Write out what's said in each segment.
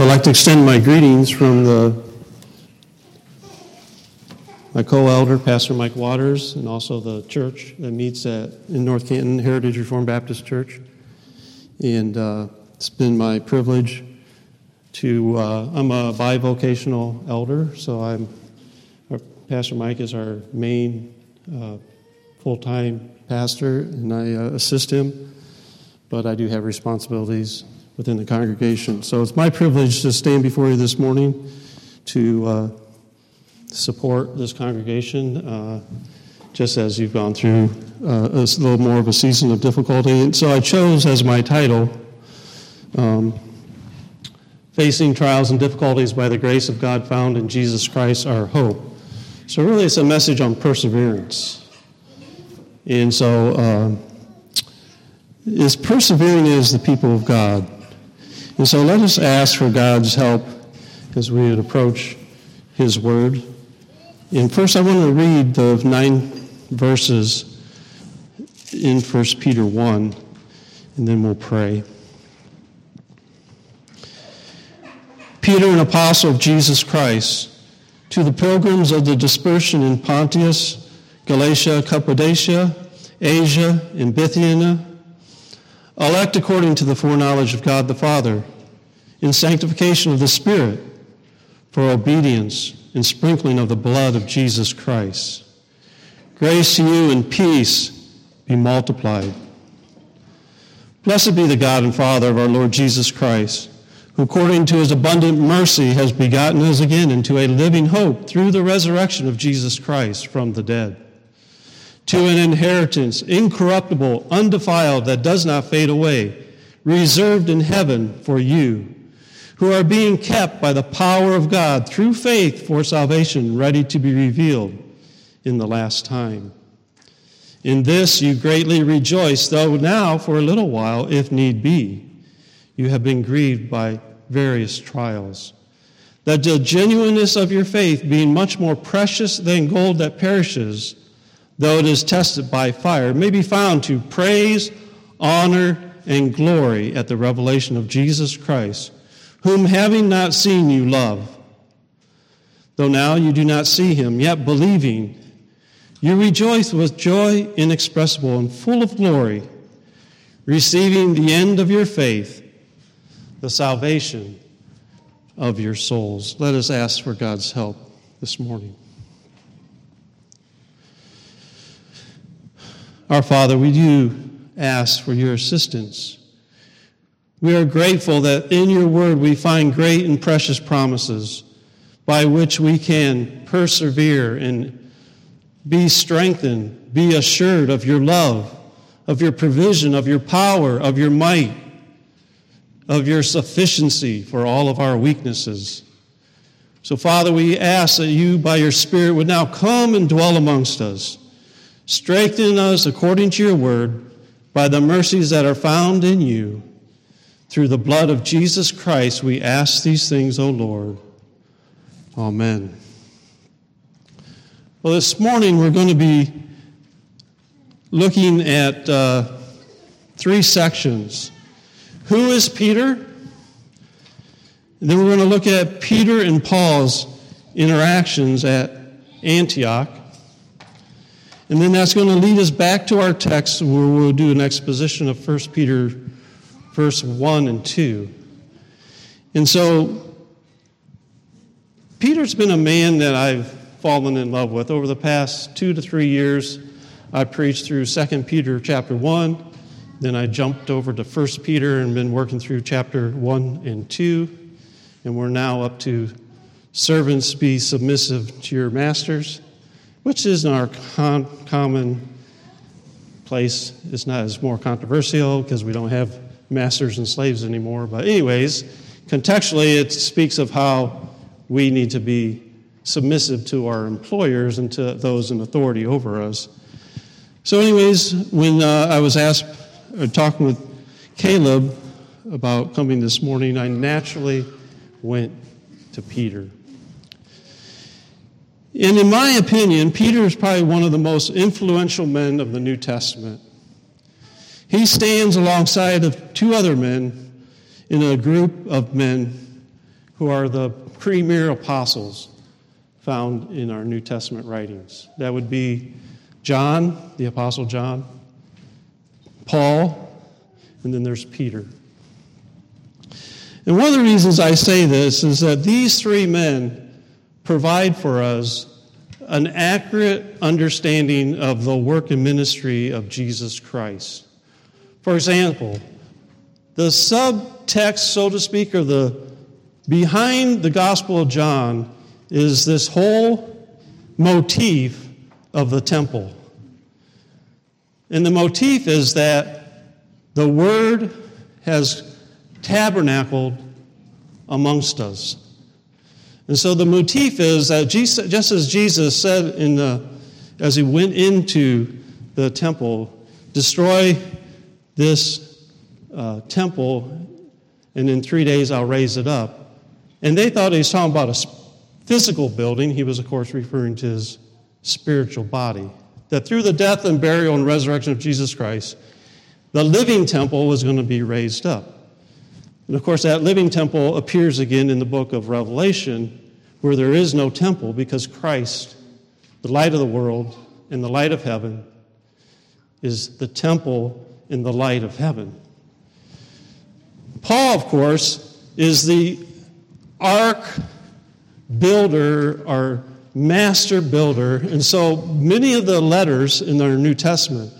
I'd like to extend my greetings from the, my co-elder, Pastor Mike Waters, and also the church that meets at, in North Canton, Heritage Reformed Baptist Church. And uh, it's been my privilege to, uh, I'm a bivocational elder, so I'm, Pastor Mike is our main uh, full-time pastor, and I uh, assist him, but I do have responsibilities within the congregation. So it's my privilege to stand before you this morning to uh, support this congregation, uh, just as you've gone through uh, a little more of a season of difficulty. And so I chose as my title, um, Facing Trials and Difficulties by the Grace of God Found in Jesus Christ, Our Hope. So really it's a message on perseverance. And so, uh, is persevering as the people of God. And so let us ask for God's help as we approach His Word. And first, I want to read the nine verses in 1 Peter 1, and then we'll pray. Peter, an apostle of Jesus Christ, to the pilgrims of the dispersion in Pontus, Galatia, Cappadocia, Asia, and Bithynia, elect according to the foreknowledge of God the Father, in sanctification of the Spirit, for obedience and sprinkling of the blood of Jesus Christ. Grace to you and peace be multiplied. Blessed be the God and Father of our Lord Jesus Christ, who according to his abundant mercy has begotten us again into a living hope through the resurrection of Jesus Christ from the dead to an inheritance incorruptible, undefiled, that does not fade away, reserved in heaven for you, who are being kept by the power of God through faith for salvation, ready to be revealed in the last time. In this you greatly rejoice, though now for a little while, if need be, you have been grieved by various trials. That the genuineness of your faith, being much more precious than gold that perishes, though it is tested by fire, may be found to praise, honor, and glory at the revelation of Jesus Christ, whom having not seen you love. Though now you do not see him, yet believing, you rejoice with joy inexpressible and full of glory, receiving the end of your faith, the salvation of your souls. Let us ask for God's help this morning. Our Father, we do ask for your assistance. We are grateful that in your word we find great and precious promises by which we can persevere and be strengthened, be assured of your love, of your provision, of your power, of your might, of your sufficiency for all of our weaknesses. So, Father, we ask that you, by your Spirit, would now come and dwell amongst us. Strengthen us according to your word by the mercies that are found in you. Through the blood of Jesus Christ, we ask these things, O Lord. Amen. Well, this morning we're going to be looking at uh, three sections. Who is Peter? And then we're going to look at Peter and Paul's interactions at Antioch. And then that's going to lead us back to our text where we'll do an exposition of 1 Peter, verse 1 and 2. And so, Peter's been a man that I've fallen in love with. Over the past two to three years, I preached through 2 Peter chapter 1. Then I jumped over to 1 Peter and been working through chapter 1 and 2. And we're now up to servants be submissive to your masters which is in our con- common place. It's not as more controversial because we don't have masters and slaves anymore. But, anyways, contextually, it speaks of how we need to be submissive to our employers and to those in authority over us. So, anyways, when uh, I was asked, or uh, talking with Caleb about coming this morning, I naturally went to Peter. And in my opinion, Peter is probably one of the most influential men of the New Testament. He stands alongside of two other men in a group of men who are the premier apostles found in our New Testament writings. That would be John, the Apostle John, Paul, and then there's Peter. And one of the reasons I say this is that these three men provide for us an accurate understanding of the work and ministry of Jesus Christ. For example, the subtext, so to speak, or the behind the Gospel of John is this whole motif of the temple. And the motif is that the Word has tabernacled amongst us. And so the motif is that Jesus, just as Jesus said in the, as he went into the temple, destroy this uh, temple, and in three days I'll raise it up. And they thought he was talking about a physical building. He was, of course, referring to his spiritual body. That through the death and burial and resurrection of Jesus Christ, the living temple was going to be raised up. And of course, that living temple appears again in the book of Revelation, where there is no temple because Christ, the light of the world and the light of heaven, is the temple in the light of heaven. Paul, of course, is the ark builder or master builder. And so many of the letters in our New Testament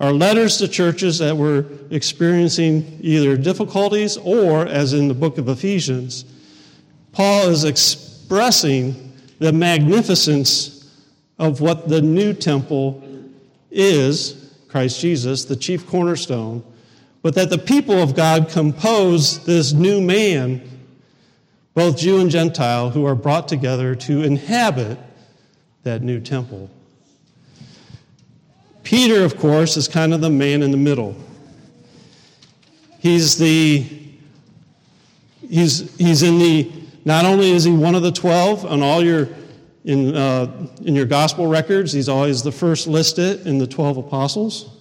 are letters to churches that were experiencing either difficulties or, as in the book of Ephesians, Paul is expressing the magnificence of what the new temple is, Christ Jesus, the chief cornerstone, but that the people of God compose this new man, both Jew and Gentile, who are brought together to inhabit that new temple. Peter, of course, is kind of the man in the middle. He's the he's he's in the not only is he one of the twelve on all your in uh, in your gospel records, he's always the first listed in the twelve apostles.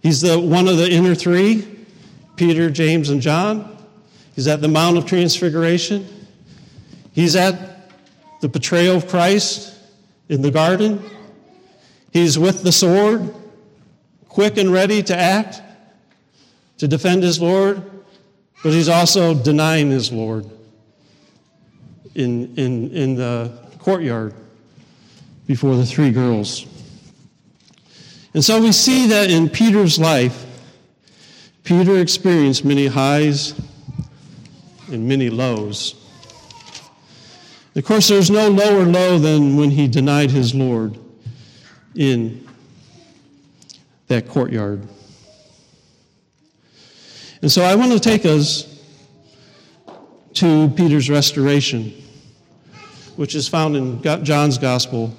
He's the one of the inner three, Peter, James, and John. He's at the Mount of Transfiguration. He's at the betrayal of Christ in the garden. He's with the sword, quick and ready to act, to defend his Lord, but he's also denying his Lord in, in, in the courtyard before the three girls. And so we see that in Peter's life, Peter experienced many highs and many lows. Of course, there's no lower low than when he denied his Lord in that courtyard. And so I want to take us to Peter's restoration, which is found in John's Gospel,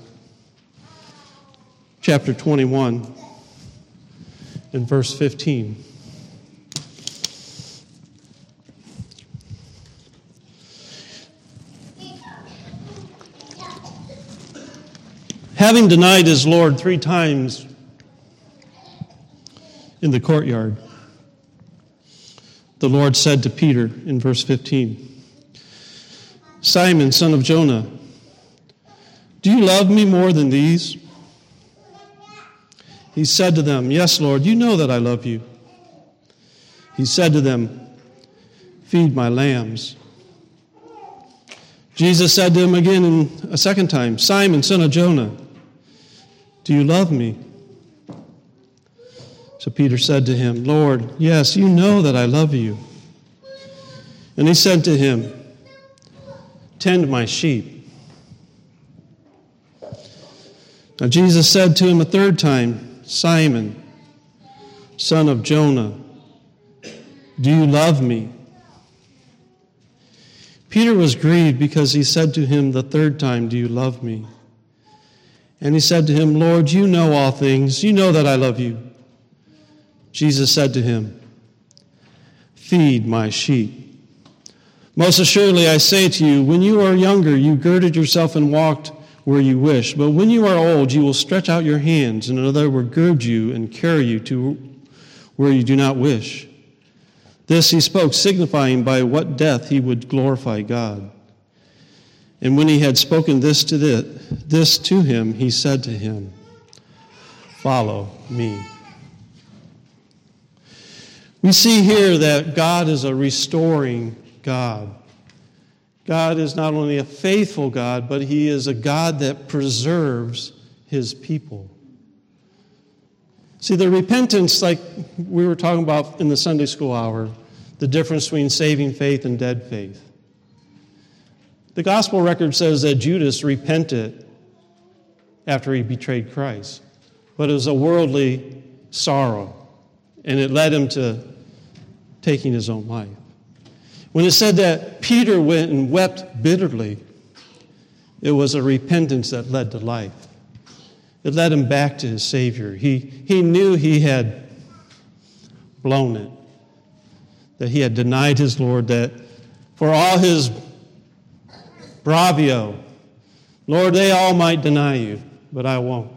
chapter 21, and verse 15. Having denied his Lord three times in the courtyard, the Lord said to Peter in verse 15, Simon, son of Jonah, do you love me more than these? He said to them, Yes, Lord, you know that I love you. He said to them, Feed my lambs. Jesus said to him again in a second time, Simon, son of Jonah, do you love me? So Peter said to him, Lord, yes, you know that I love you. And he said to him, Tend my sheep. Now Jesus said to him a third time, Simon, son of Jonah, do you love me? Peter was grieved because he said to him the third time, Do you love me? And he said to him, Lord, you know all things. You know that I love you. Jesus said to him, Feed my sheep. Most assuredly, I say to you, when you are younger, you girded yourself and walked where you wish. But when you are old, you will stretch out your hands, and another will gird you and carry you to where you do not wish. This he spoke, signifying by what death he would glorify God. And when he had spoken this to, the, this to him, he said to him, Follow me. We see here that God is a restoring God. God is not only a faithful God, but He is a God that preserves His people. See, the repentance, like we were talking about in the Sunday school hour, the difference between saving faith and dead faith. The gospel record says that Judas repented after he betrayed Christ, but it was a worldly sorrow, and it led him to taking his own life. When it said that Peter went and wept bitterly, it was a repentance that led to life. It led him back to his Savior. He, he knew he had blown it, that he had denied his Lord, that for all his bravio, Lord, they all might deny you, but I won't.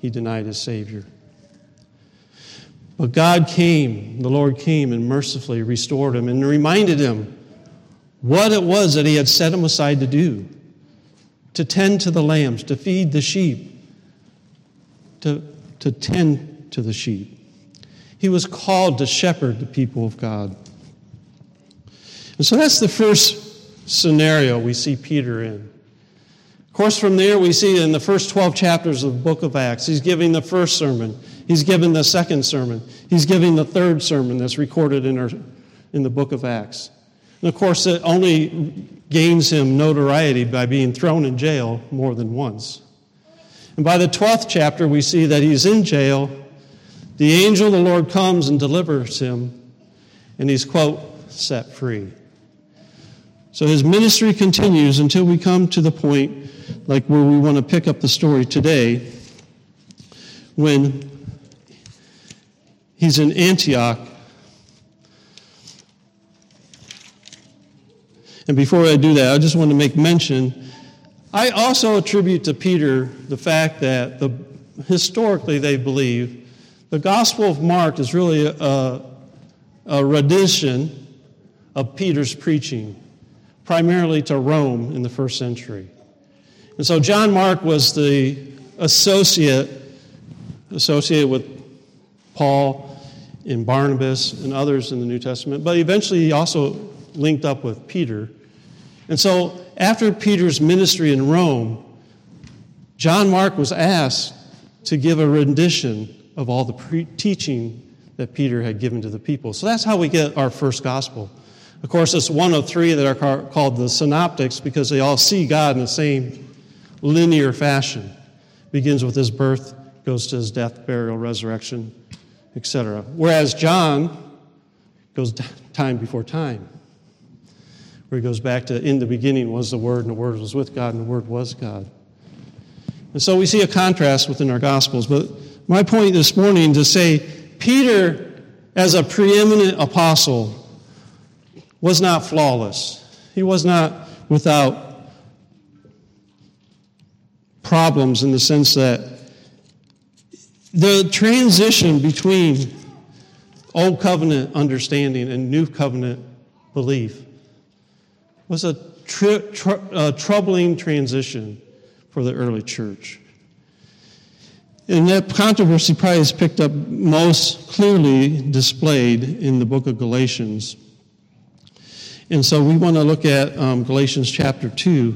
He denied his Savior. But God came, the Lord came and mercifully restored him and reminded him what it was that he had set him aside to do to tend to the lambs, to feed the sheep, to, to tend to the sheep. He was called to shepherd the people of God. And so that's the first scenario we see Peter in. Of course, from there, we see in the first 12 chapters of the book of Acts, he's giving the first sermon. He's giving the second sermon. He's giving the third sermon that's recorded in, our, in the book of Acts. And of course, it only gains him notoriety by being thrown in jail more than once. And by the 12th chapter, we see that he's in jail. The angel of the Lord comes and delivers him, and he's, quote, set free. So his ministry continues until we come to the point, like where we want to pick up the story today, when he's in Antioch. And before I do that, I just want to make mention I also attribute to Peter the fact that the, historically they believe the Gospel of Mark is really a, a rendition of Peter's preaching, primarily to Rome in the first century. And so John Mark was the associate associated with Paul and Barnabas and others in the New Testament, but eventually he also linked up with Peter. And so, after Peter's ministry in Rome, John Mark was asked to give a rendition of all the pre- teaching that Peter had given to the people. So that's how we get our first gospel. Of course, it's one of three that are called the synoptics because they all see God in the same linear fashion. Begins with his birth, goes to his death, burial, resurrection, etc. Whereas John goes time before time where he goes back to, in the beginning was the Word, and the Word was with God, and the Word was God. And so we see a contrast within our Gospels. But my point this morning to say Peter, as a preeminent apostle, was not flawless. He was not without problems in the sense that the transition between Old Covenant understanding and New Covenant belief was a tri- tr- uh, troubling transition for the early church. And that controversy probably is picked up most clearly displayed in the book of Galatians. And so we want to look at um, Galatians chapter 2,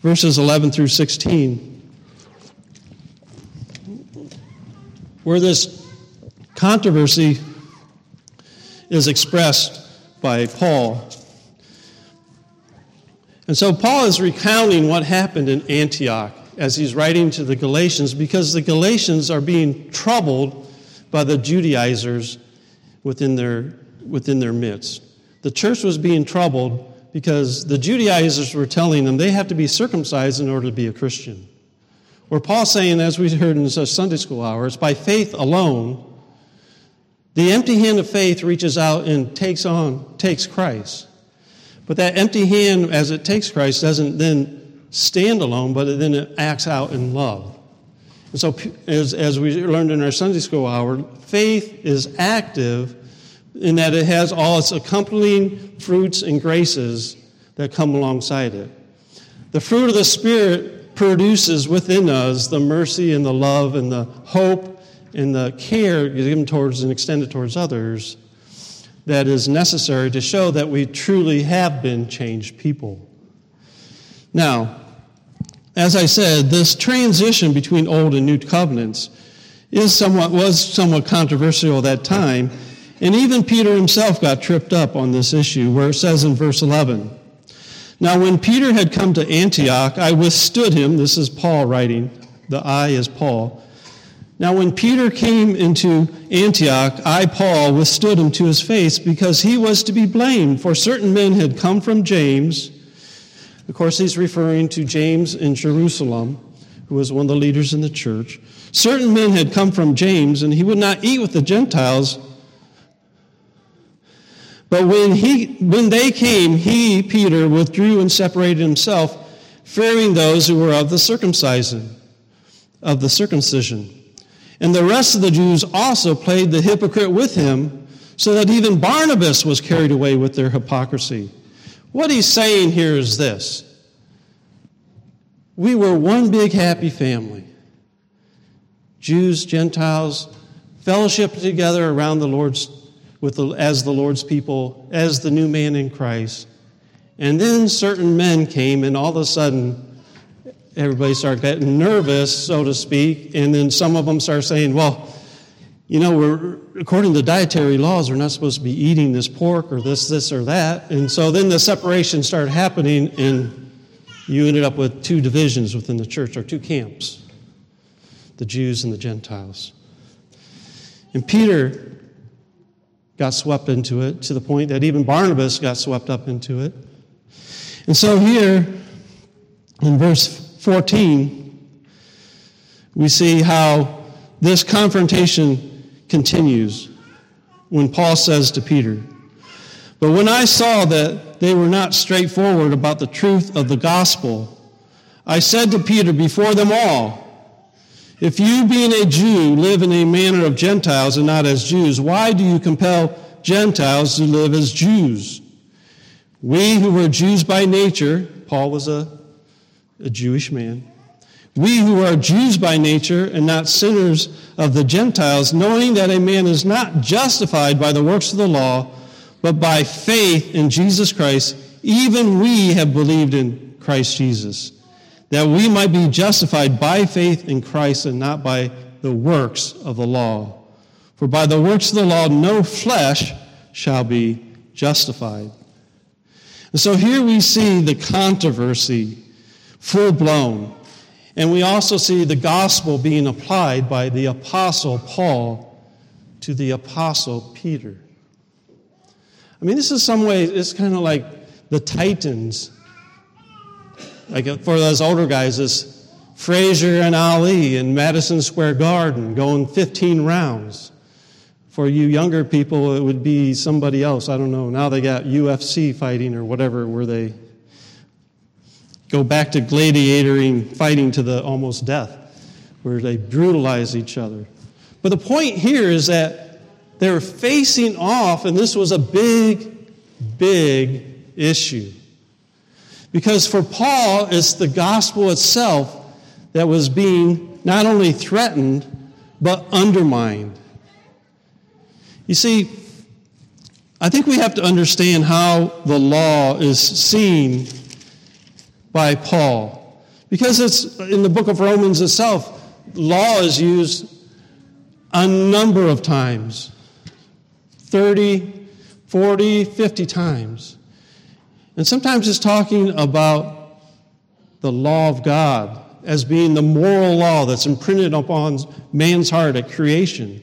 verses 11 through 16, where this controversy is expressed by Paul. And so Paul is recounting what happened in Antioch as he's writing to the Galatians because the Galatians are being troubled by the Judaizers within their, within their midst. The church was being troubled because the Judaizers were telling them they have to be circumcised in order to be a Christian. Where Paul's saying, as we heard in Sunday school hours, by faith alone the empty hand of faith reaches out and takes on, takes Christ. But that empty hand, as it takes Christ, doesn't then stand alone, but then it acts out in love. And so, as, as we learned in our Sunday school hour, faith is active in that it has all its accompanying fruits and graces that come alongside it. The fruit of the Spirit produces within us the mercy and the love and the hope and the care given towards and extended towards others that is necessary to show that we truly have been changed people. Now, as I said, this transition between old and new covenants is somewhat was somewhat controversial at that time, and even Peter himself got tripped up on this issue, where it says in verse 11, Now when Peter had come to Antioch, I withstood him. This is Paul writing. The I is Paul. Now, when Peter came into Antioch, I, Paul, withstood him to his face because he was to be blamed, for certain men had come from James. Of course, he's referring to James in Jerusalem, who was one of the leaders in the church. Certain men had come from James, and he would not eat with the Gentiles. But when, he, when they came, he, Peter, withdrew and separated himself, fearing those who were of the circumcision, of the circumcision. And the rest of the Jews also played the hypocrite with him, so that even Barnabas was carried away with their hypocrisy. What he's saying here is this We were one big happy family Jews, Gentiles, fellowship together around the Lord's, with the, as the Lord's people, as the new man in Christ. And then certain men came, and all of a sudden, everybody started getting nervous, so to speak, and then some of them start saying, well, you know, we're according to dietary laws, we're not supposed to be eating this pork or this, this, or that. And so then the separation started happening, and you ended up with two divisions within the church, or two camps the Jews and the Gentiles. And Peter got swept into it to the point that even Barnabas got swept up into it. And so here in verse 14, we see how this confrontation continues when Paul says to Peter, But when I saw that they were not straightforward about the truth of the gospel, I said to Peter before them all, If you, being a Jew, live in a manner of Gentiles and not as Jews, why do you compel Gentiles to live as Jews? We who were Jews by nature, Paul was a a Jewish man. We who are Jews by nature and not sinners of the Gentiles, knowing that a man is not justified by the works of the law, but by faith in Jesus Christ, even we have believed in Christ Jesus, that we might be justified by faith in Christ and not by the works of the law. For by the works of the law, no flesh shall be justified. And so here we see the controversy full blown. And we also see the gospel being applied by the apostle Paul to the apostle Peter. I mean, this is some way, it's kind of like the Titans. Like for those older guys, it's Frazier and Ali in Madison Square Garden going 15 rounds. For you younger people, it would be somebody else. I don't know. Now they got UFC fighting or whatever, where they go back to gladiatoring fighting to the almost death, where they brutalize each other. But the point here is that they're facing off, and this was a big, big issue. Because for Paul, it's the gospel itself that was being not only threatened, but undermined. You see, I think we have to understand how the law is seen by Paul. Because it's in the book of Romans itself, law is used a number of times 30, 40, 50 times. And sometimes it's talking about the law of God as being the moral law that's imprinted upon man's heart at creation.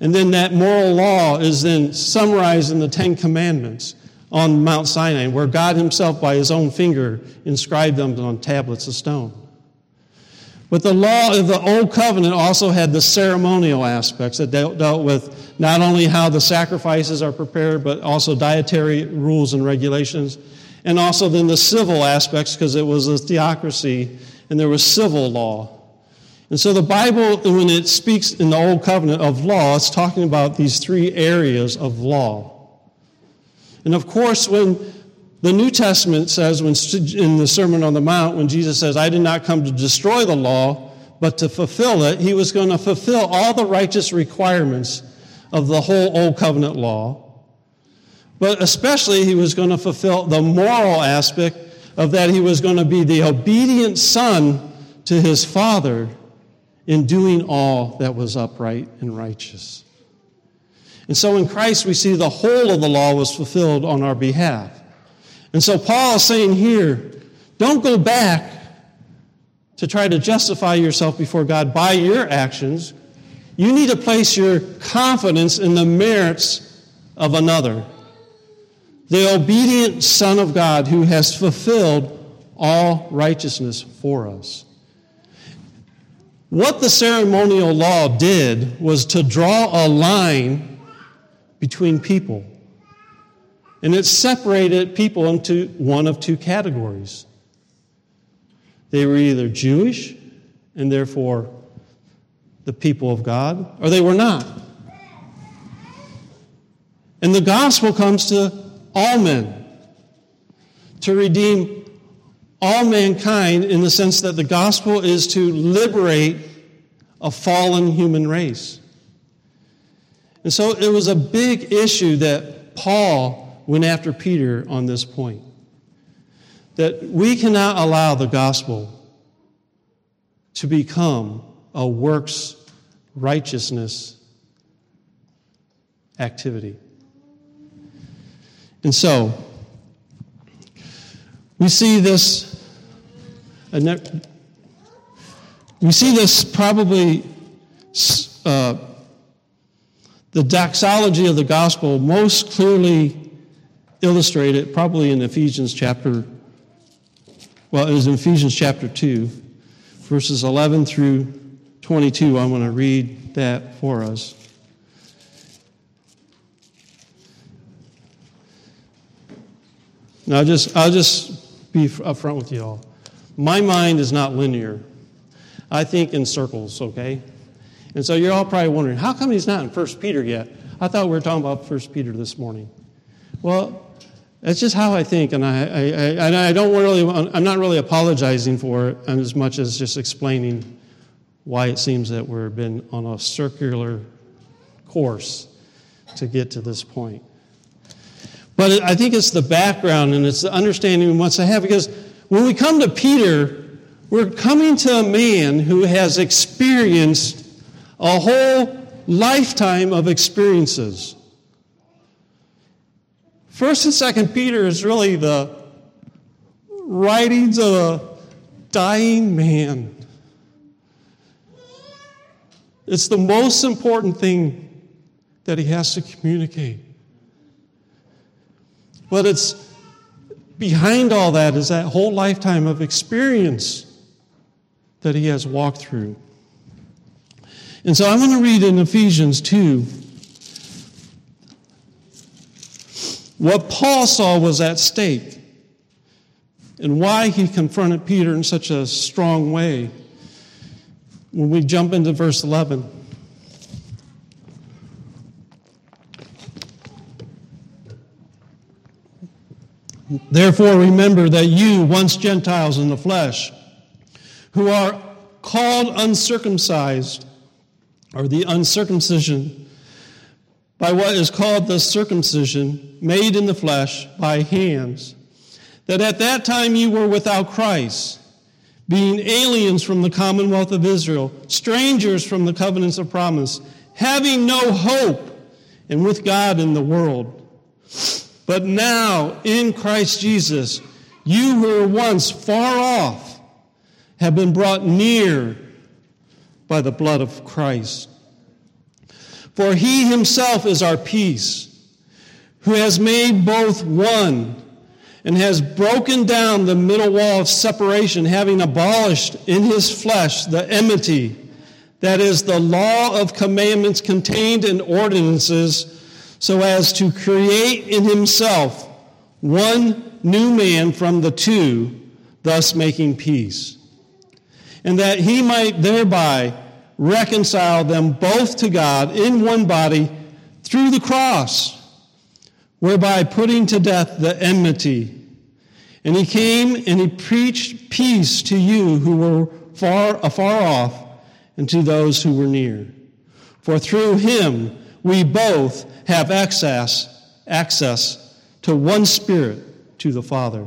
And then that moral law is then summarized in the Ten Commandments on Mount Sinai, where God Himself, by His own finger, inscribed them on tablets of stone. But the law of the Old Covenant also had the ceremonial aspects that dealt, with not only how the sacrifices are prepared, but also dietary rules and regulations, and also then the civil aspects, because it was a theocracy and there was civil law. And so the Bible, when it speaks in the Old Covenant of law, it's talking about these three areas of law. And of course, when the New Testament says, when in the Sermon on the Mount, when Jesus says, I did not come to destroy the law, but to fulfill it, he was going to fulfill all the righteous requirements of the whole Old Covenant law. But especially, he was going to fulfill the moral aspect of that he was going to be the obedient son to his father in doing all that was upright and righteous. And so in Christ, we see the whole of the law was fulfilled on our behalf. And so Paul is saying here, don't go back to try to justify yourself before God by your actions. You need to place your confidence in the merits of another, the obedient Son of God who has fulfilled all righteousness for us. What the ceremonial law did was to draw a line between people. And it separated people into one of two categories. They were either Jewish, and therefore the people of God, or they were not. And the gospel comes to all men to redeem all mankind in the sense that the gospel is to liberate a fallen human race. And so it was a big issue that Paul went after Peter on this point. That we cannot allow the gospel to become a works righteousness activity. And so, we see this we see this probably, uh, the doxology of the gospel most clearly illustrated probably in Ephesians chapter, well, it was in Ephesians chapter 2, verses 11 through 22. I'm going to read that for us. Now, just, I'll just be upfront with you all. My mind is not linear. I think in circles, okay? And so you're all probably wondering, how come he's not in 1 Peter yet? I thought we were talking about 1 Peter this morning. Well, that's just how I think, and I, I, I, I don't really, I'm not really apologizing for it as much as just explaining why it seems that we've been on a circular course to get to this point. But I think it's the background and it's the understanding we want to have because when we come to Peter, we're coming to a man who has experienced a whole lifetime of experiences. First and Second Peter is really the writings of a dying man. It's the most important thing that he has to communicate. But it's behind all that is that whole lifetime of experience that he has walked through. And so I'm going to read in Ephesians 2 what Paul saw was at stake and why he confronted Peter in such a strong way. When we jump into verse 11. Therefore, remember that you, once Gentiles in the flesh, who are called uncircumcised, or the uncircumcision, by what is called the circumcision made in the flesh by hands, that at that time you were without Christ, being aliens from the commonwealth of Israel, strangers from the covenants of promise, having no hope, and with God in the world. But now, in Christ Jesus, you who were once far off have been brought near by the blood of Christ. For he himself is our peace, who has made both one and has broken down the middle wall of separation, having abolished in his flesh the enmity, that is, the law of commandments contained in ordinances so as to create in himself one new man from the two, thus making peace. and that he might thereby reconcile them both to God in one body through the cross, whereby putting to death the enmity. And he came and he preached peace to you who were far afar off and to those who were near. For through him we both have access access to one spirit to the Father.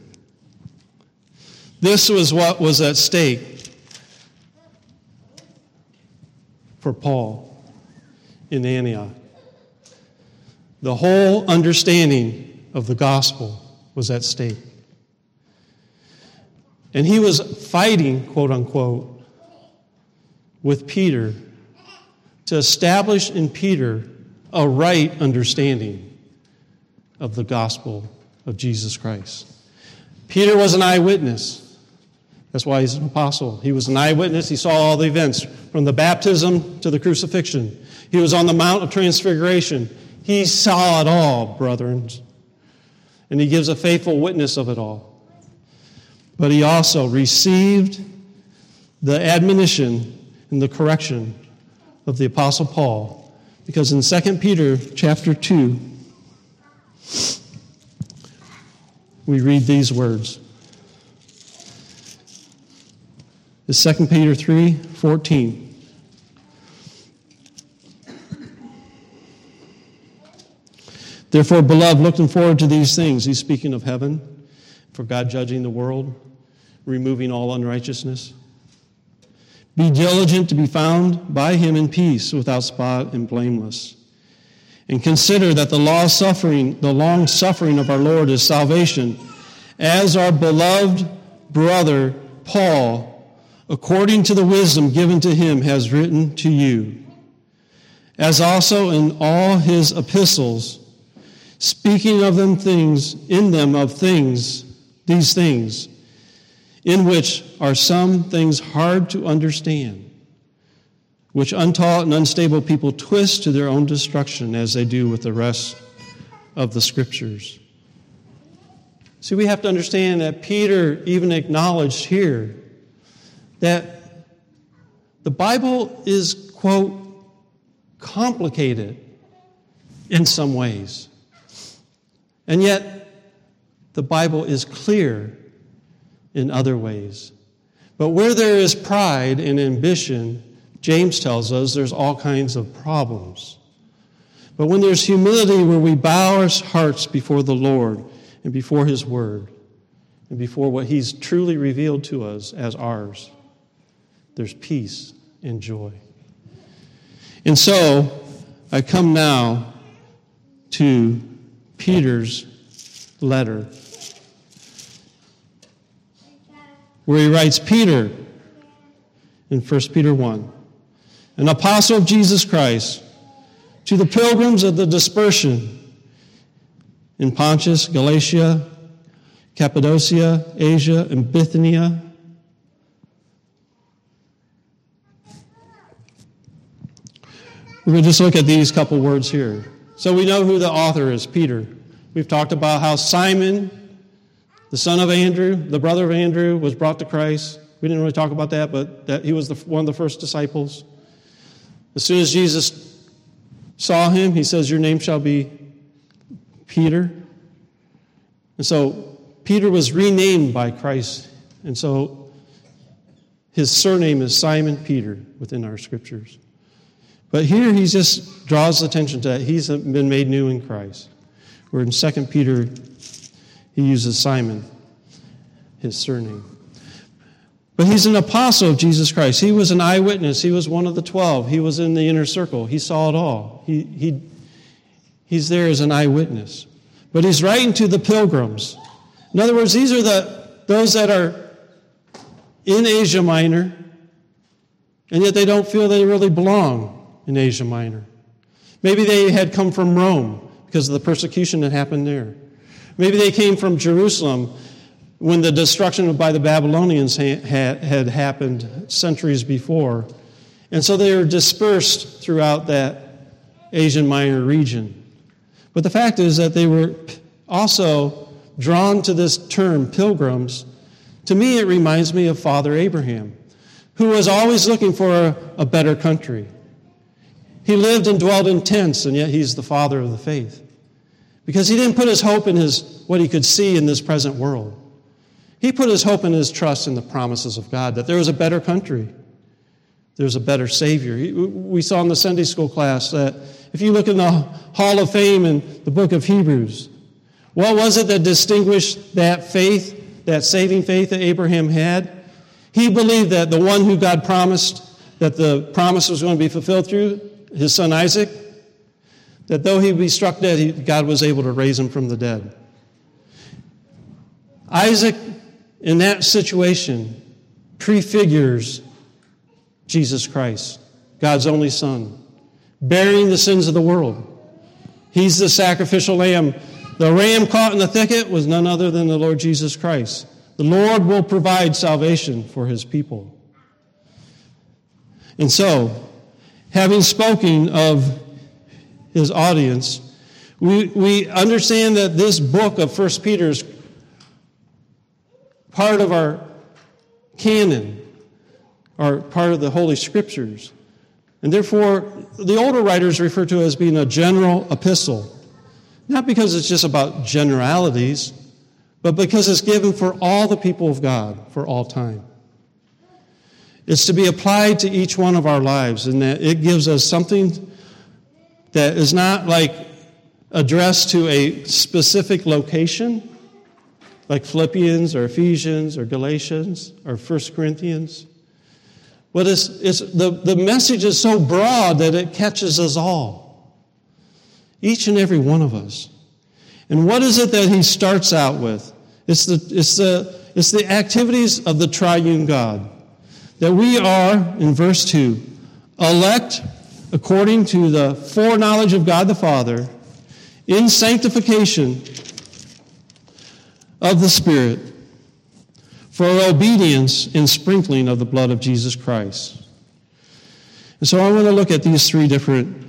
This was what was at stake for Paul in Antioch. The whole understanding of the gospel was at stake. And he was fighting, quote unquote, with Peter to establish in Peter a right understanding of the gospel of Jesus Christ. Peter was an eyewitness. That's why he's an apostle. He was an eyewitness. He saw all the events from the baptism to the crucifixion. He was on the Mount of Transfiguration. He saw it all, brethren. And he gives a faithful witness of it all. But he also received the admonition and the correction of the apostle Paul because in 2 Peter chapter 2 we read these words. Is 2 Peter 3 14. Therefore, beloved, looking forward to these things. He's speaking of heaven, for God judging the world, removing all unrighteousness. Be diligent to be found by him in peace, without spot and blameless. And consider that the long suffering, the long suffering of our Lord is salvation, as our beloved brother Paul according to the wisdom given to him, has written to you, as also in all his epistles, speaking of them things, in them of things, these things, in which are some things hard to understand, which untaught and unstable people twist to their own destruction, as they do with the rest of the scriptures. See, we have to understand that Peter even acknowledged here that the Bible is, quote, complicated in some ways. And yet, the Bible is clear in other ways. But where there is pride and ambition, James tells us there's all kinds of problems. But when there's humility where we bow our hearts before the Lord and before His Word and before what He's truly revealed to us as ours, there's peace and joy. And so I come now to Peter's letter, where he writes Peter in 1 Peter 1, an apostle of Jesus Christ, to the pilgrims of the dispersion in Pontus, Galatia, Cappadocia, Asia, and Bithynia We're going to just look at these couple words here. So we know who the author is, Peter. We've talked about how Simon, the son of Andrew, the brother of Andrew, was brought to Christ. We didn't really talk about that, but that he was the, one of the first disciples. As soon as Jesus saw him, he says, Your name shall be Peter. And so Peter was renamed by Christ. And so his surname is Simon Peter within our scriptures. But here he just draws attention to that. He's been made new in Christ. Where in 2 Peter, he uses Simon, his surname. But he's an apostle of Jesus Christ. He was an eyewitness. He was one of the twelve. He was in the inner circle. He saw it all. He, he, he's there as an eyewitness. But he's writing to the pilgrims. In other words, these are the, those that are in Asia Minor, and yet they don't feel they really belong in Asia Minor. Maybe they had come from Rome because of the persecution that happened there. Maybe they came from Jerusalem when the destruction by the Babylonians had happened centuries before. And so they were dispersed throughout that Asian Minor region. But the fact is that they were also drawn to this term, pilgrims. To me, it reminds me of Father Abraham, who was always looking for a, a better country. He lived and dwelled in tents, and yet he's the father of the faith. Because he didn't put his hope in his, what he could see in this present world. He put his hope and his trust in the promises of God, that there was a better country, there's a better Savior. We saw in the Sunday school class that if you look in the Hall of Fame in the book of Hebrews, what was it that distinguished that faith, that saving faith that Abraham had? He believed that the one who God promised, that the promise was going to be fulfilled through, his son Isaac, that though he be struck dead, God was able to raise him from the dead. Isaac, in that situation, prefigures Jesus Christ, God's only Son, bearing the sins of the world. He's the sacrificial lamb. The ram caught in the thicket was none other than the Lord Jesus Christ. The Lord will provide salvation for his people. And so, having spoken of his audience, we, we understand that this book of 1 Peter is part of our canon are part of the Holy Scriptures. And therefore, the older writers refer to it as being a general epistle. Not because it's just about generalities, but because it's given for all the people of God for all time. It's to be applied to each one of our lives, and that it gives us something that is not like addressed to a specific location, like Philippians or Ephesians or Galatians or 1 Corinthians. But it's, it's, the, the message is so broad that it catches us all, each and every one of us. And what is it that he starts out with? It's the, it's the, it's the activities of the triune God. That we are, in verse 2, elect according to the foreknowledge of God the Father in sanctification of the Spirit for obedience in sprinkling of the blood of Jesus Christ. And so I want to look at these three different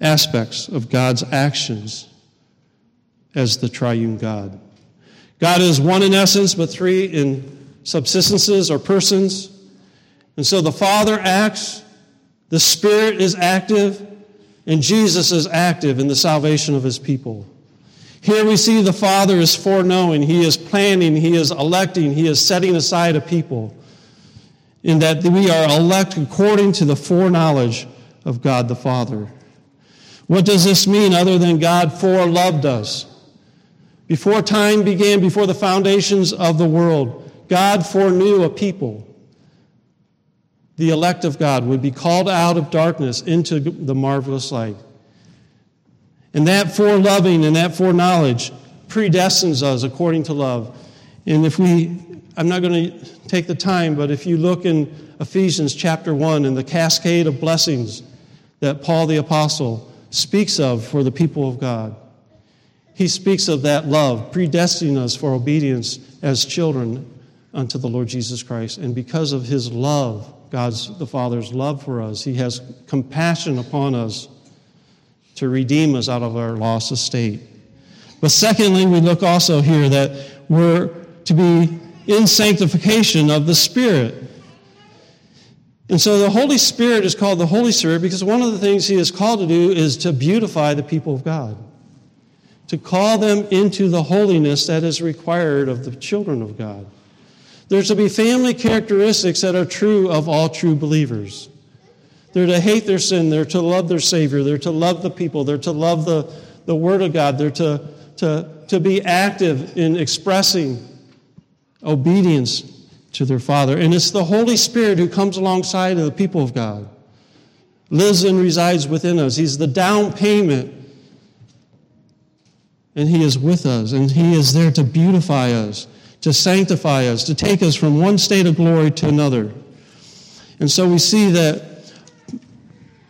aspects of God's actions as the triune God. God is one in essence, but three in subsistences or persons. And so the Father acts, the Spirit is active, and Jesus is active in the salvation of his people. Here we see the Father is foreknowing, He is planning, He is electing, He is setting aside a people. In that we are elect according to the foreknowledge of God the Father. What does this mean other than God foreloved us? Before time began, before the foundations of the world, God foreknew a people. The elect of God would be called out of darkness into the marvelous light. And that foreloving and that foreknowledge predestines us according to love. And if we, I'm not going to take the time, but if you look in Ephesians chapter 1 and the cascade of blessings that Paul the Apostle speaks of for the people of God, he speaks of that love, predestining us for obedience as children unto the Lord Jesus Christ. And because of his love, God's the Father's love for us, he has compassion upon us to redeem us out of our lost estate. But secondly, we look also here that we're to be in sanctification of the Spirit. And so the Holy Spirit is called the Holy Spirit because one of the things He is called to do is to beautify the people of God, to call them into the holiness that is required of the children of God. There's to be family characteristics that are true of all true believers. They're to hate their sin. They're to love their Savior. They're to love the people. They're to love the, the Word of God. They're to, to, to be active in expressing obedience to their Father. And it's the Holy Spirit who comes alongside of the people of God, lives and resides within us. He's the down payment. And He is with us, and He is there to beautify us, to sanctify us, to take us from one state of glory to another. And so we see that,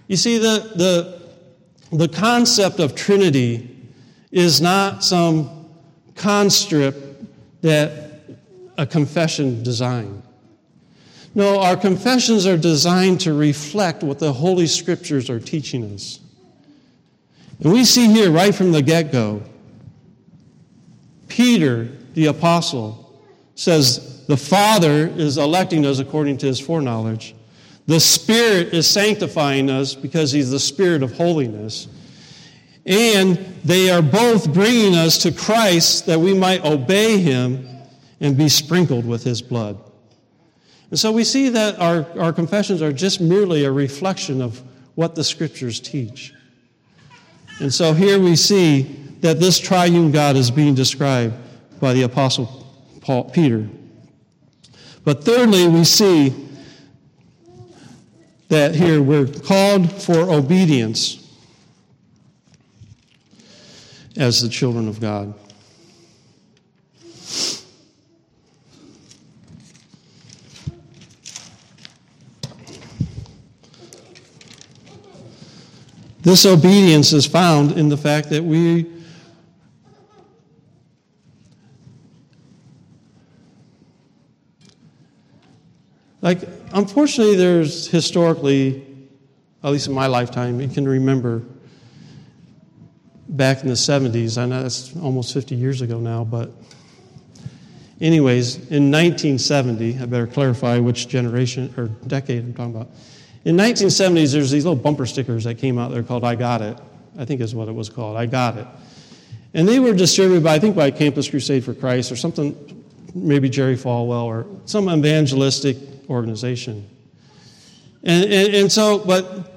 you see, the, the, the concept of Trinity is not some construct that a confession designed. No, our confessions are designed to reflect what the Holy Scriptures are teaching us. And we see here right from the get go, Peter, the apostle, says the Father is electing us according to his foreknowledge. The Spirit is sanctifying us because he's the Spirit of holiness. And they are both bringing us to Christ that we might obey him and be sprinkled with his blood. And so we see that our, our confessions are just merely a reflection of what the scriptures teach. And so here we see that this triune God is being described by the Apostle Paul, Peter. But thirdly, we see that here we're called for obedience as the children of God. This obedience is found in the fact that we like unfortunately there's historically at least in my lifetime you can remember back in the 70s i know that's almost 50 years ago now but anyways in 1970 i better clarify which generation or decade i'm talking about in 1970s, there's these little bumper stickers that came out there called I Got It. I think is what it was called. I Got It. And they were distributed by, I think, by Campus Crusade for Christ or something, maybe Jerry Falwell or some evangelistic organization. And, and, and so, but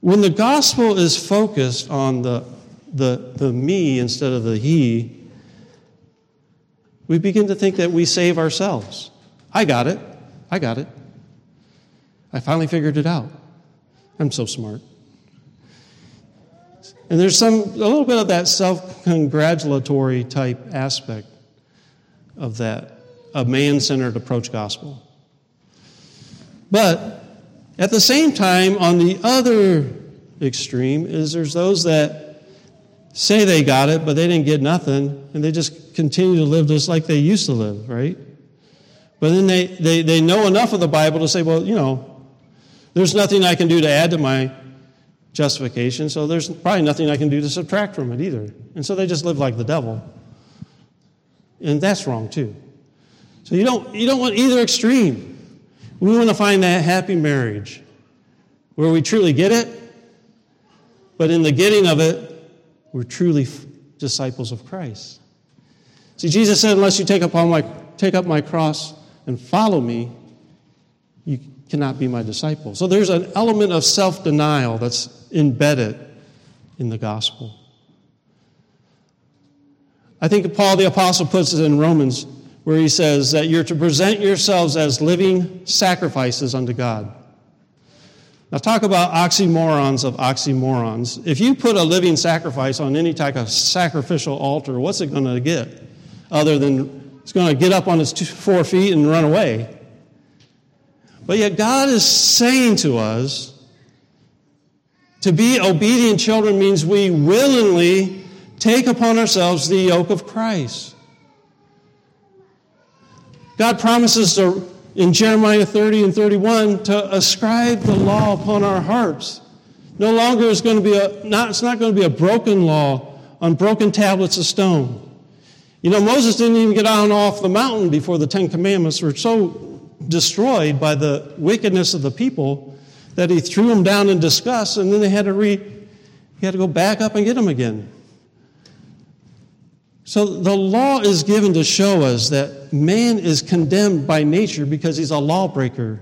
when the gospel is focused on the, the, the me instead of the he, we begin to think that we save ourselves. I got it. I got it. I finally figured it out. I'm so smart. And there's some a little bit of that self-congratulatory type aspect of that, a man-centered approach gospel. But at the same time, on the other extreme, is there's those that say they got it, but they didn't get nothing, and they just continue to live just like they used to live, right? But then they, they, they know enough of the Bible to say, well, you know, there's nothing I can do to add to my justification, so there's probably nothing I can do to subtract from it either. And so they just live like the devil. And that's wrong too. So you don't, you don't want either extreme. We want to find that happy marriage where we truly get it, but in the getting of it, we're truly disciples of Christ. See, Jesus said, unless you take, upon my, take up my cross and follow me, you cannot be my disciple. So there's an element of self denial that's embedded in the gospel. I think Paul the Apostle puts it in Romans where he says that you're to present yourselves as living sacrifices unto God. Now, talk about oxymorons of oxymorons. If you put a living sacrifice on any type of sacrificial altar, what's it going to get? Other than it's going to get up on its two, four feet and run away. But yet, God is saying to us to be obedient children means we willingly take upon ourselves the yoke of Christ. God promises to, in Jeremiah 30 and 31 to ascribe the law upon our hearts. No longer is going to be a, not, it's not going to be a broken law on broken tablets of stone. You know, Moses didn't even get on off the mountain before the Ten Commandments were so destroyed by the wickedness of the people that he threw them down in disgust, and then they had to re, he had to go back up and get them again. So the law is given to show us that man is condemned by nature because he's a lawbreaker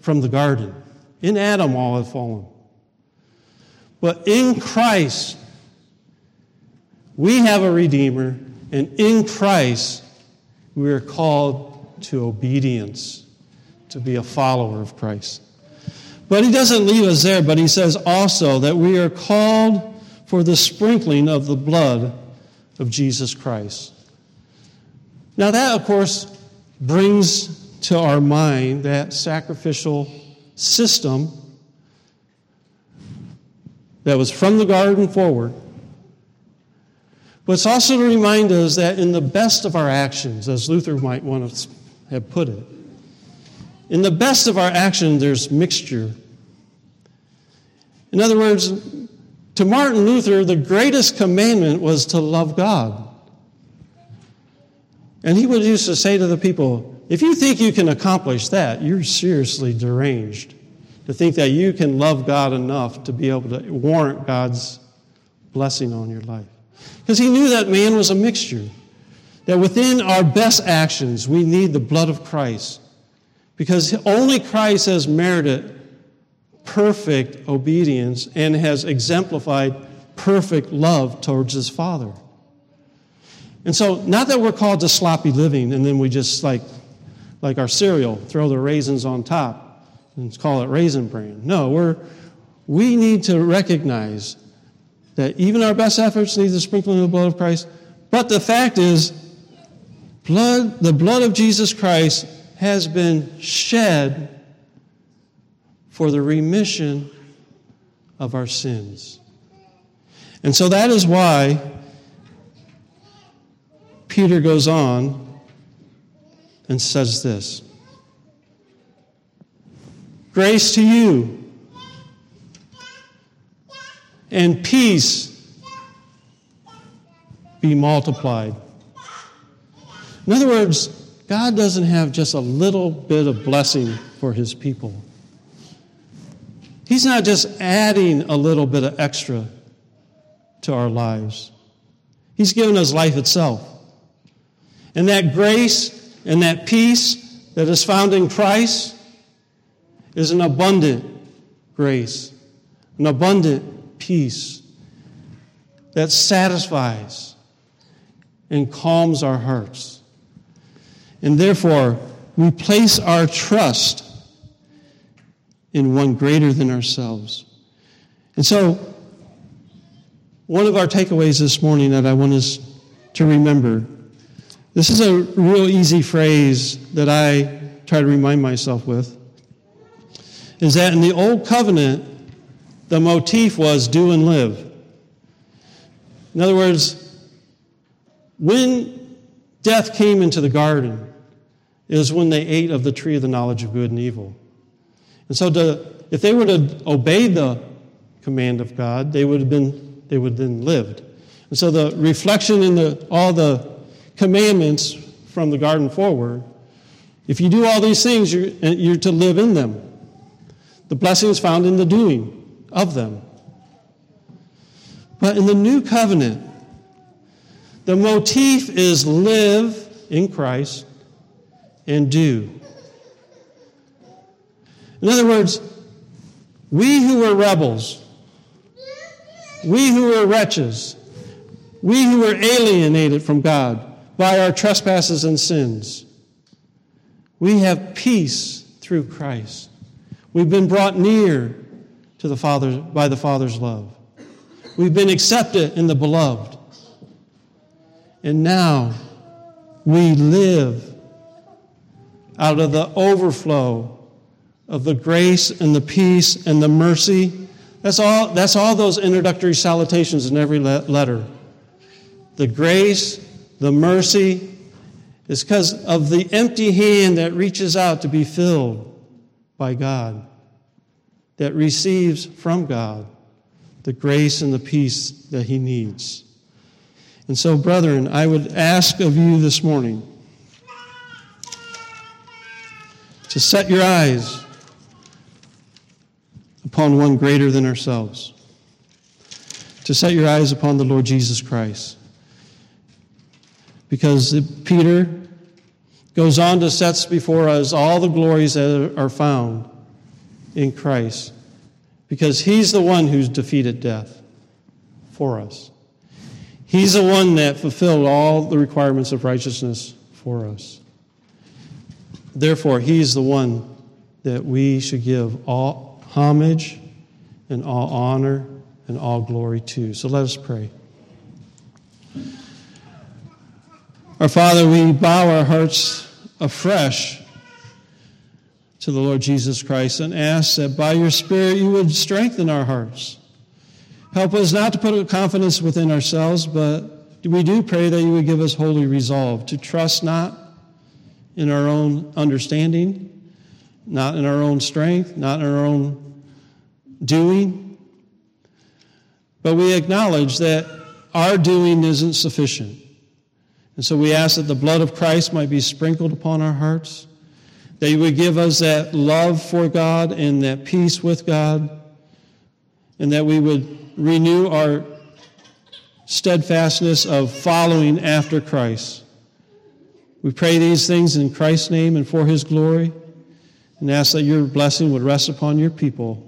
from the garden. In Adam, all have fallen. But in Christ, we have a Redeemer, and in Christ, we are called to obedience to be a follower of Christ. But he doesn't leave us there, but he says also that we are called for the sprinkling of the blood of Jesus Christ. Now, that, of course, brings to our mind that sacrificial system that was from the garden forward. But it's also to remind us that in the best of our actions, as Luther might want to have put it, in the best of our actions, there's mixture. In other words, to Martin Luther, the greatest commandment was to love God. And he would used to say to the people, if you think you can accomplish that, you're seriously deranged to think that you can love God enough to be able to warrant God's blessing on your life. Because he knew that man was a mixture, that within our best actions, we need the blood of Christ. Because only Christ has merited perfect obedience and has exemplified perfect love towards his Father. And so, not that we're called to sloppy living and then we just like, like our cereal, throw the raisins on top and call it raisin bran. No, we're, we need to recognize that even our best efforts need the sprinkling of the blood of Christ. But the fact is, blood, the blood of Jesus Christ has been shed for the remission of our sins. And so that is why Peter goes on and says this Grace to you and peace be multiplied. In other words, God doesn't have just a little bit of blessing for his people. He's not just adding a little bit of extra to our lives. He's given us life itself. And that grace and that peace that is found in Christ is an abundant grace, an abundant peace that satisfies and calms our hearts. And therefore, we place our trust in one greater than ourselves. And so, one of our takeaways this morning that I want us to remember this is a real easy phrase that I try to remind myself with. Is that in the Old Covenant, the motif was do and live. In other words, when death came into the garden, it was when they ate of the tree of the knowledge of good and evil. And so, to, if they would have obeyed the command of God, they would have been they would have then lived. And so, the reflection in the all the commandments from the garden forward, if you do all these things, you're, you're to live in them. The blessing is found in the doing of them. But in the new covenant, the motif is live in Christ and do. In other words, we who were rebels, we who were wretches, we who were alienated from God, by our trespasses and sins. We have peace through Christ. We've been brought near to the Father by the Father's love. We've been accepted in the beloved. And now we live out of the overflow of the grace and the peace and the mercy. That's all, that's all those introductory salutations in every letter. The grace the mercy is because of the empty hand that reaches out to be filled by God, that receives from God the grace and the peace that he needs. And so, brethren, I would ask of you this morning to set your eyes upon one greater than ourselves, to set your eyes upon the Lord Jesus Christ because Peter goes on to set before us all the glories that are found in Christ because he's the one who's defeated death for us. He's the one that fulfilled all the requirements of righteousness for us. Therefore, he's the one that we should give all homage and all honor and all glory to. So let us pray. Our Father, we bow our hearts afresh to the Lord Jesus Christ and ask that by your Spirit you would strengthen our hearts. Help us not to put confidence within ourselves, but we do pray that you would give us holy resolve to trust not in our own understanding, not in our own strength, not in our own doing, but we acknowledge that our doing isn't sufficient. And so we ask that the blood of Christ might be sprinkled upon our hearts, that you would give us that love for God and that peace with God, and that we would renew our steadfastness of following after Christ. We pray these things in Christ's name and for his glory, and ask that your blessing would rest upon your people.